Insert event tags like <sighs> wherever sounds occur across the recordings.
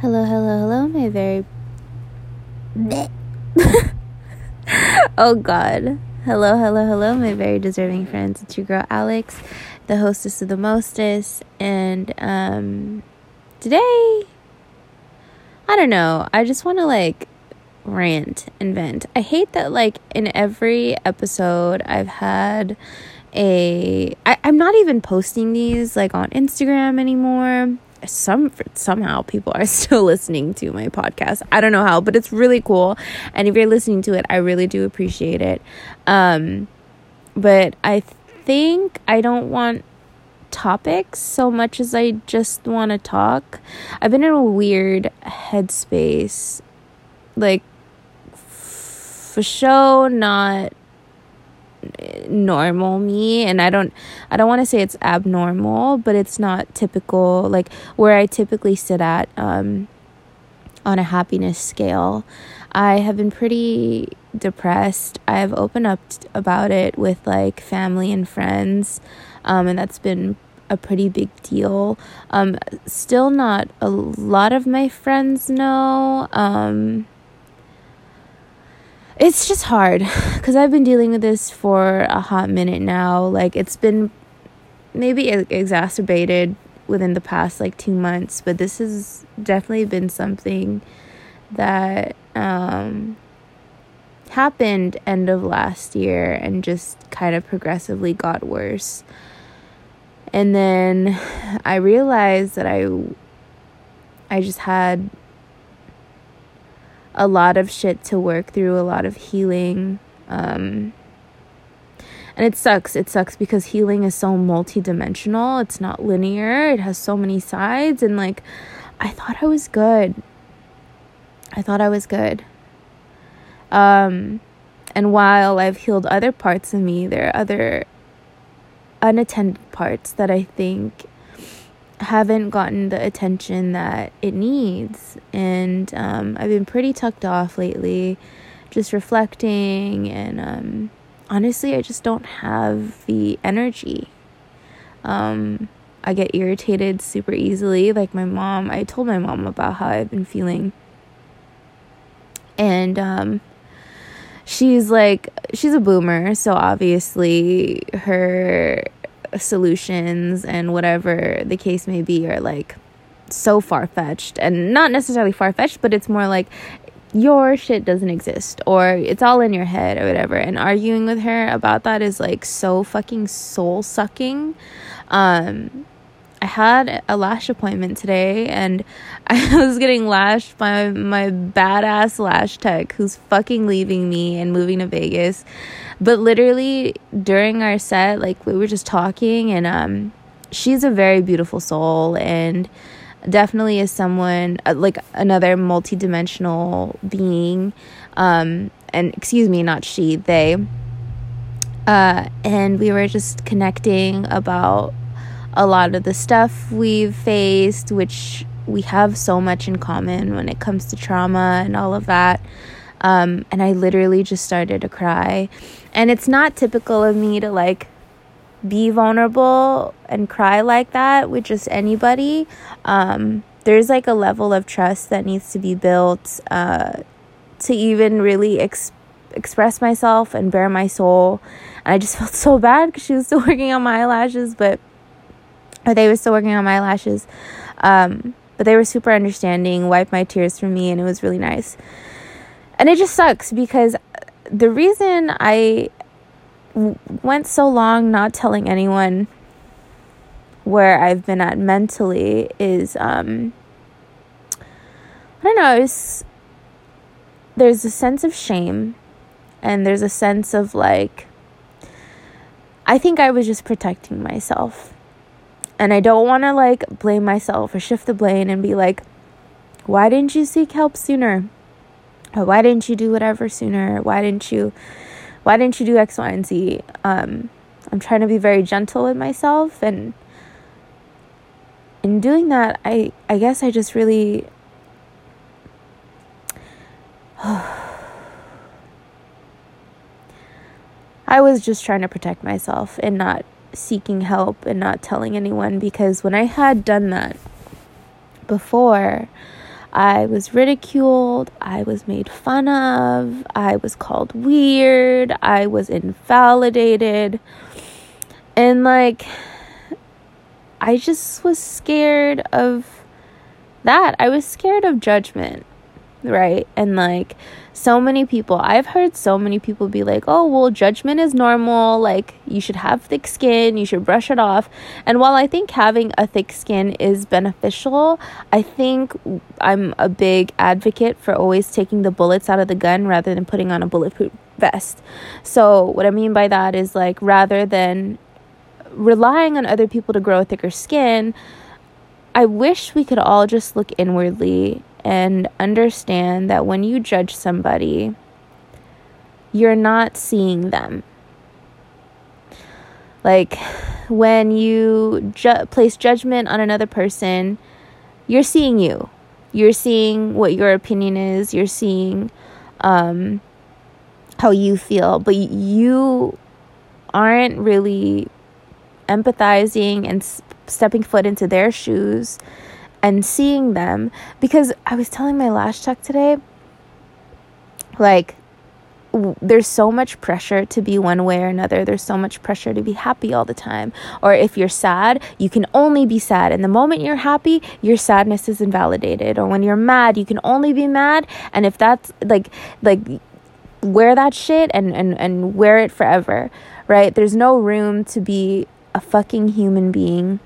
Hello, hello, hello, my very. <laughs> oh God. Hello, hello, hello, my very deserving friends. It's your girl Alex, the hostess of the mostest. And um, today, I don't know. I just want to like rant and vent. I hate that, like, in every episode, I've had a. I, I'm not even posting these like on Instagram anymore some somehow people are <laughs> still listening to my podcast. I don't know how, but it's really cool. And if you're listening to it, I really do appreciate it. Um, but I think I don't want topics so much as I just want to talk. I've been in a weird headspace, like for show, not normal me and I don't I don't want to say it's abnormal, but it's not typical like where I typically sit at um on a happiness scale. I have been pretty depressed. I have opened up about it with like family and friends. Um and that's been a pretty big deal. Um still not a lot of my friends know. Um it's just hard because I've been dealing with this for a hot minute now. Like, it's been maybe exacerbated within the past like two months, but this has definitely been something that um, happened end of last year and just kind of progressively got worse. And then I realized that I I just had a lot of shit to work through, a lot of healing. Um, and it sucks. It sucks because healing is so multidimensional. It's not linear. It has so many sides. And like, I thought I was good. I thought I was good. Um, and while I've healed other parts of me, there are other unattended parts that I think haven't gotten the attention that it needs. And um, I've been pretty tucked off lately, just reflecting. And um, honestly, I just don't have the energy. Um, I get irritated super easily. Like my mom, I told my mom about how I've been feeling. And um, she's like, she's a boomer. So obviously, her solutions and whatever the case may be are like so far fetched and not necessarily far fetched, but it's more like your shit doesn't exist or it's all in your head or whatever. And arguing with her about that is like so fucking soul sucking. Um, I had a lash appointment today and <laughs> I was getting lashed by my badass lash tech who's fucking leaving me and moving to Vegas. But literally during our set, like we were just talking and um she's a very beautiful soul and definitely is someone uh, like another multidimensional being um and excuse me, not she, they uh and we were just connecting about a lot of the stuff we've faced, which we have so much in common when it comes to trauma and all of that. Um, and I literally just started to cry. And it's not typical of me to like be vulnerable and cry like that with just anybody. Um, there's like a level of trust that needs to be built uh, to even really ex- express myself and bare my soul. And I just <laughs> felt so bad because she was still working on my eyelashes, but or they were still working on my lashes. Um, but they were super understanding, wiped my tears for me, and it was really nice. And it just sucks because the reason I w- went so long not telling anyone where I've been at mentally is um, I don't know, it's, there's a sense of shame and there's a sense of like I think I was just protecting myself and I don't want to like blame myself or shift the blame and be like, why didn't you seek help sooner? Or why didn't you do whatever sooner? Why didn't you why didn't you do X, Y, and Z? Um, I'm trying to be very gentle with myself and in doing that I I guess I just really <sighs> I was just trying to protect myself and not seeking help and not telling anyone because when I had done that before, I was ridiculed, I was made fun of, I was called weird, I was invalidated. And like I just was scared of that. I was scared of judgment, right? And like so many people, I've heard so many people be like, oh, well, judgment is normal. Like, you should have thick skin, you should brush it off. And while I think having a thick skin is beneficial, I think I'm a big advocate for always taking the bullets out of the gun rather than putting on a bulletproof vest. So, what I mean by that is like, rather than relying on other people to grow a thicker skin, I wish we could all just look inwardly and understand that when you judge somebody, you're not seeing them. Like when you ju- place judgment on another person, you're seeing you. You're seeing what your opinion is. You're seeing um, how you feel, but you aren't really empathizing and s- stepping foot into their shoes and seeing them because I was telling my lash tech today like w- there's so much pressure to be one way or another. There's so much pressure to be happy all the time. Or if you're sad, you can only be sad. And the moment you're happy, your sadness is invalidated. Or when you're mad, you can only be mad. And if that's like like wear that shit and and and wear it forever, right? There's no room to be a fucking human being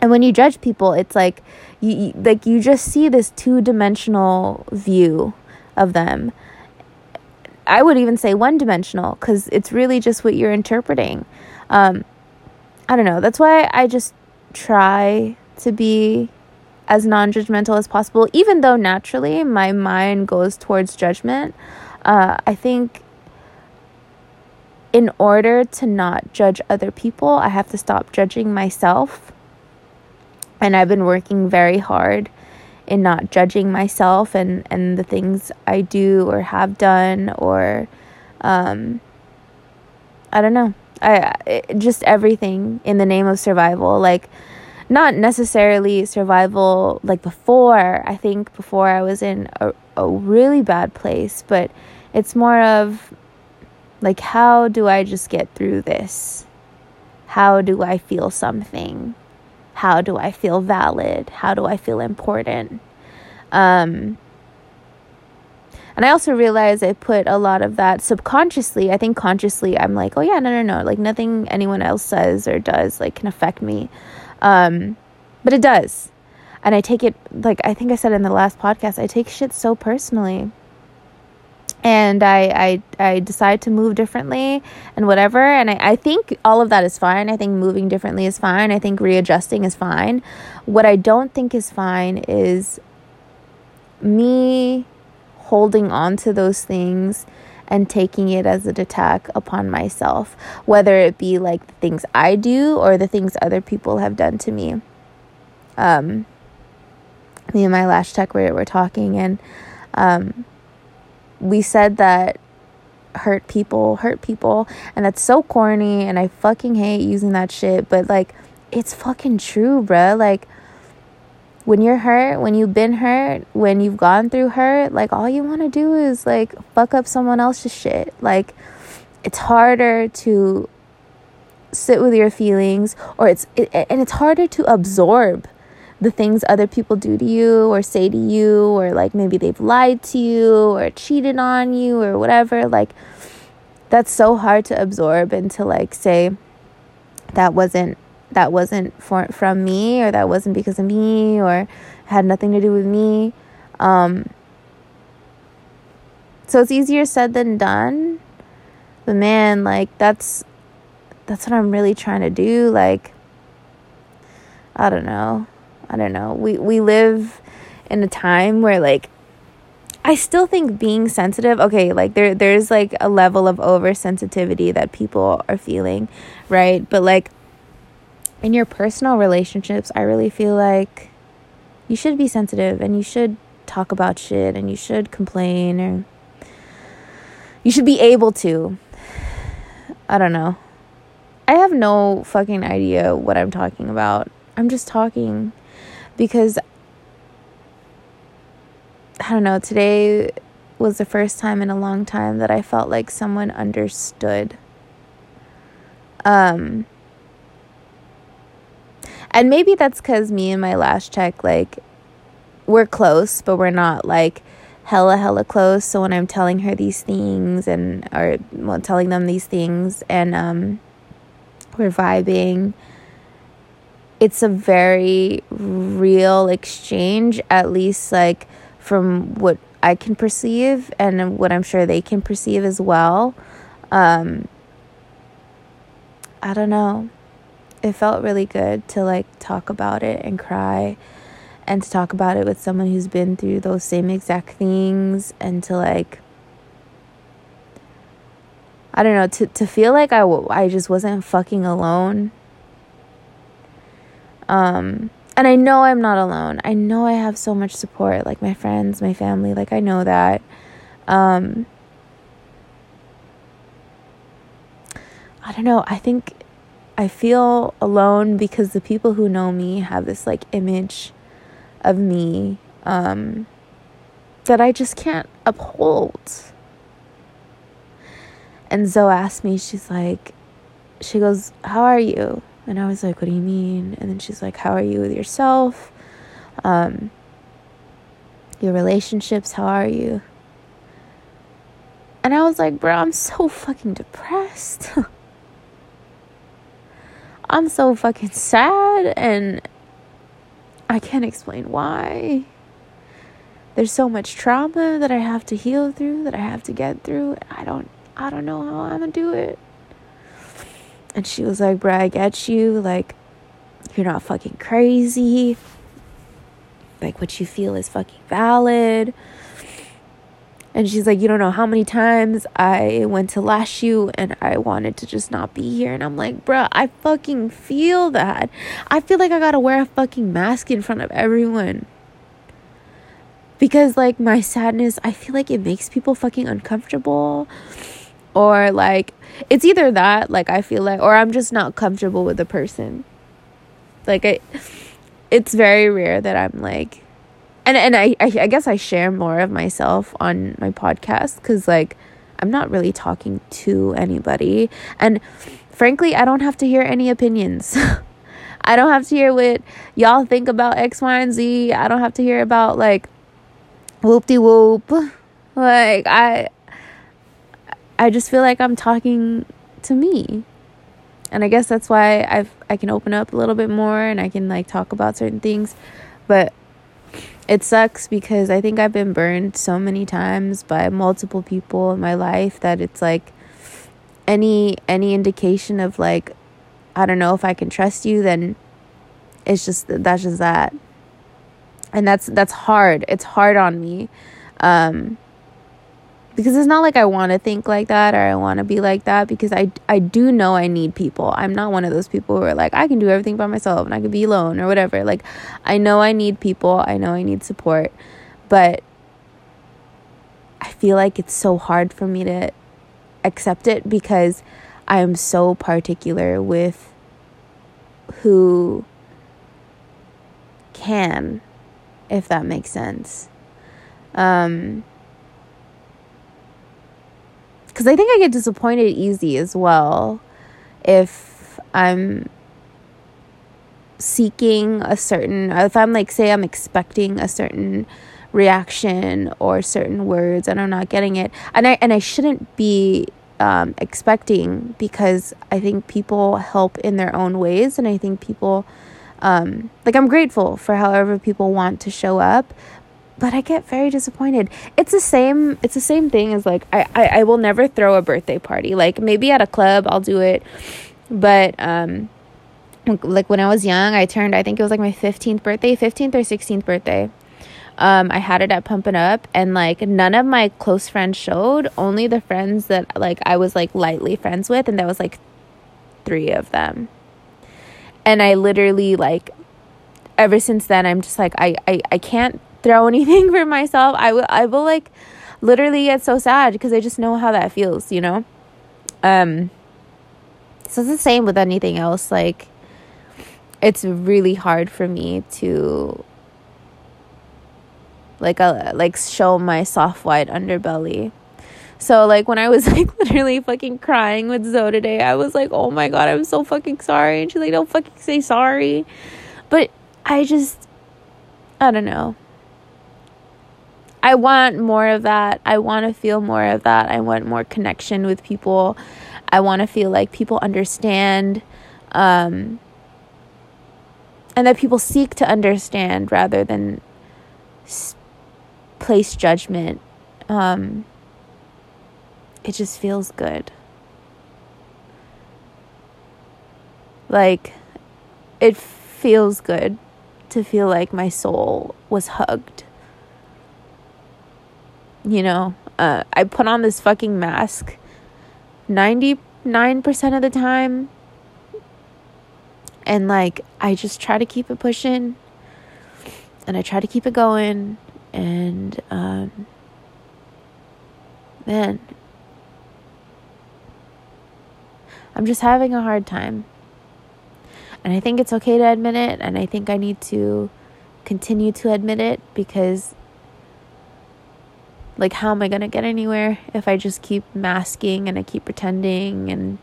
and when you judge people it's like you, like you just see this two-dimensional view of them. I would even say one-dimensional because it's really just what you're interpreting. Um, i don't know. That's why i just try to be as non-judgmental as possible. Even though naturally my mind goes towards judgment uh, i think in order to not judge other people i have to stop judging myself and I've been working very hard in not judging myself and and the things I do or have done or um I don't know. I it, just everything in the name of survival like not necessarily survival like before. I think before I was in a, a really bad place, but it's more of like how do I just get through this? How do I feel something? How do I feel valid? How do I feel important? Um, and I also realize I put a lot of that subconsciously. I think consciously, I'm like, oh yeah, no, no, no. Like nothing anyone else says or does like can affect me. Um, but it does. And I take it, like I think I said in the last podcast, I take shit so personally and I, I I decide to move differently and whatever and I, I think all of that is fine. I think moving differently is fine. I think readjusting is fine. What I don't think is fine is me holding on to those things and taking it as an attack upon myself, whether it be like the things I do or the things other people have done to me. Um, me and my lash tech were, were talking and um, we said that hurt people hurt people and that's so corny and I fucking hate using that shit but like it's fucking true bruh. Like when you're hurt when you've been hurt when you've gone through hurt like all you want to do is like fuck up someone else's shit. Like it's harder to sit with your feelings or it's it, and it's harder to absorb the things other people do to you or say to you or like maybe they've lied to you or cheated on you or whatever like that's so hard to absorb and to like say that wasn't that wasn't for, from me or that wasn't because of me or had nothing to do with me. Um so it's easier said than done. But man like that's that's what i'm really trying to do like i don't know I don't know. We we live in a time where like I still think being sensitive, okay, like there there's like a level of oversensitivity that people are feeling, right? But like in your personal relationships, I really feel like you should be sensitive and you should talk about shit and you should complain or you should be able to. I don't know. I have no fucking idea what I'm talking about. I'm just talking because I don't know, today was the first time in a long time that I felt like someone understood. Um, and maybe that's because me and my lash tech, like, we're close, but we're not like hella, hella close. So when I'm telling her these things and, or well, telling them these things and, um, we're vibing, it's a very real exchange, at least like from what I can perceive and what I'm sure they can perceive as well. Um, I don't know. It felt really good to like talk about it and cry and to talk about it with someone who's been through those same exact things and to like I don't know, to, to feel like I, w- I just wasn't fucking alone. Um, and I know I'm not alone. I know I have so much support, like my friends, my family, like I know that. Um, I don't know. I think I feel alone because the people who know me have this like image of me um, that I just can't uphold. And Zoe asked me, she's like, she goes, How are you? And I was like, What do you mean? And then she's like, How are you with yourself? Um, your relationships, how are you? And I was like, Bro, I'm so fucking depressed. <laughs> I'm so fucking sad and I can't explain why. There's so much trauma that I have to heal through, that I have to get through. I don't I don't know how I'm gonna do it. And she was like, Bruh, I get you. Like, you're not fucking crazy. Like, what you feel is fucking valid. And she's like, You don't know how many times I went to lash you and I wanted to just not be here. And I'm like, Bruh, I fucking feel that. I feel like I gotta wear a fucking mask in front of everyone. Because, like, my sadness, I feel like it makes people fucking uncomfortable or like it's either that like i feel like or i'm just not comfortable with the person. Like i it's very rare that i'm like and and i i, guess i share more of myself on my podcast because like i'm not really talking to anybody. And frankly i don't have to hear any opinions. <laughs> I don't have to hear what y'all think about x y and z. I don't have to hear about like whoop de whoop like i I just feel like I'm talking to me. And I guess that's why I've I can open up a little bit more and I can like talk about certain things. But it sucks because I think I've been burned so many times by multiple people in my life that it's like any any indication of like I don't know if I can trust you then it's just that's just that. And that's that's hard. It's hard on me. Um because it's not like I want to think like that or I want to be like that because I I do know I need people. I'm not one of those people who are like I can do everything by myself and I can be alone or whatever. Like I know I need people. I know I need support. But I feel like it's so hard for me to accept it because I am so particular with who can if that makes sense. Um because I think I get disappointed easy as well if I'm seeking a certain if I'm like say I'm expecting a certain reaction or certain words and I'm not getting it and I and I shouldn't be um, expecting because I think people help in their own ways and I think people um, like I'm grateful for however people want to show up but I get very disappointed. It's the same it's the same thing as like I, I, I will never throw a birthday party. Like maybe at a club I'll do it. But um like when I was young, I turned I think it was like my 15th birthday, 15th or 16th birthday. Um, I had it at Pump It Up, and like none of my close friends showed. Only the friends that like I was like lightly friends with, and there was like three of them. And I literally like, ever since then, I'm just like I I I can't throw <laughs> anything for myself, I will I will like literally get so sad because I just know how that feels, you know? Um so it's the same with anything else like it's really hard for me to like a like show my soft white underbelly. So like when I was <laughs> like literally fucking crying with Zoe today, I was like, "Oh my god, I'm so fucking sorry." And she's like, "Don't fucking say sorry." But I just I don't know. I want more of that. I want to feel more of that. I want more connection with people. I want to feel like people understand um, and that people seek to understand rather than place judgment. Um, it just feels good. Like, it feels good to feel like my soul was hugged. You know, uh, I put on this fucking mask 99% of the time. And like, I just try to keep it pushing and I try to keep it going. And, um, man, I'm just having a hard time. And I think it's okay to admit it. And I think I need to continue to admit it because, like, how am I going to get anywhere if I just keep masking and I keep pretending and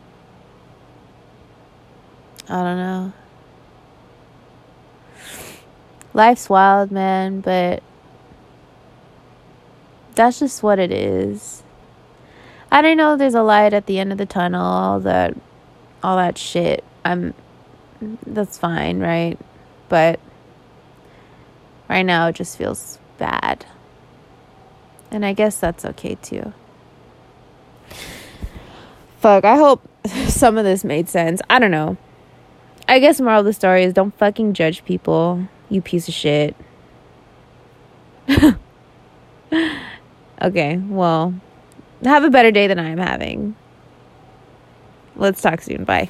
I don't know. Life's wild, man, but that's just what it is. I don't know there's a light at the end of the tunnel, all that all that shit. I'm that's fine, right? But right now it just feels bad. And I guess that's okay too. Fuck, I hope <laughs> some of this made sense. I don't know. I guess moral of the story is don't fucking judge people, you piece of shit. <laughs> okay, well, have a better day than I am having. Let's talk soon. Bye.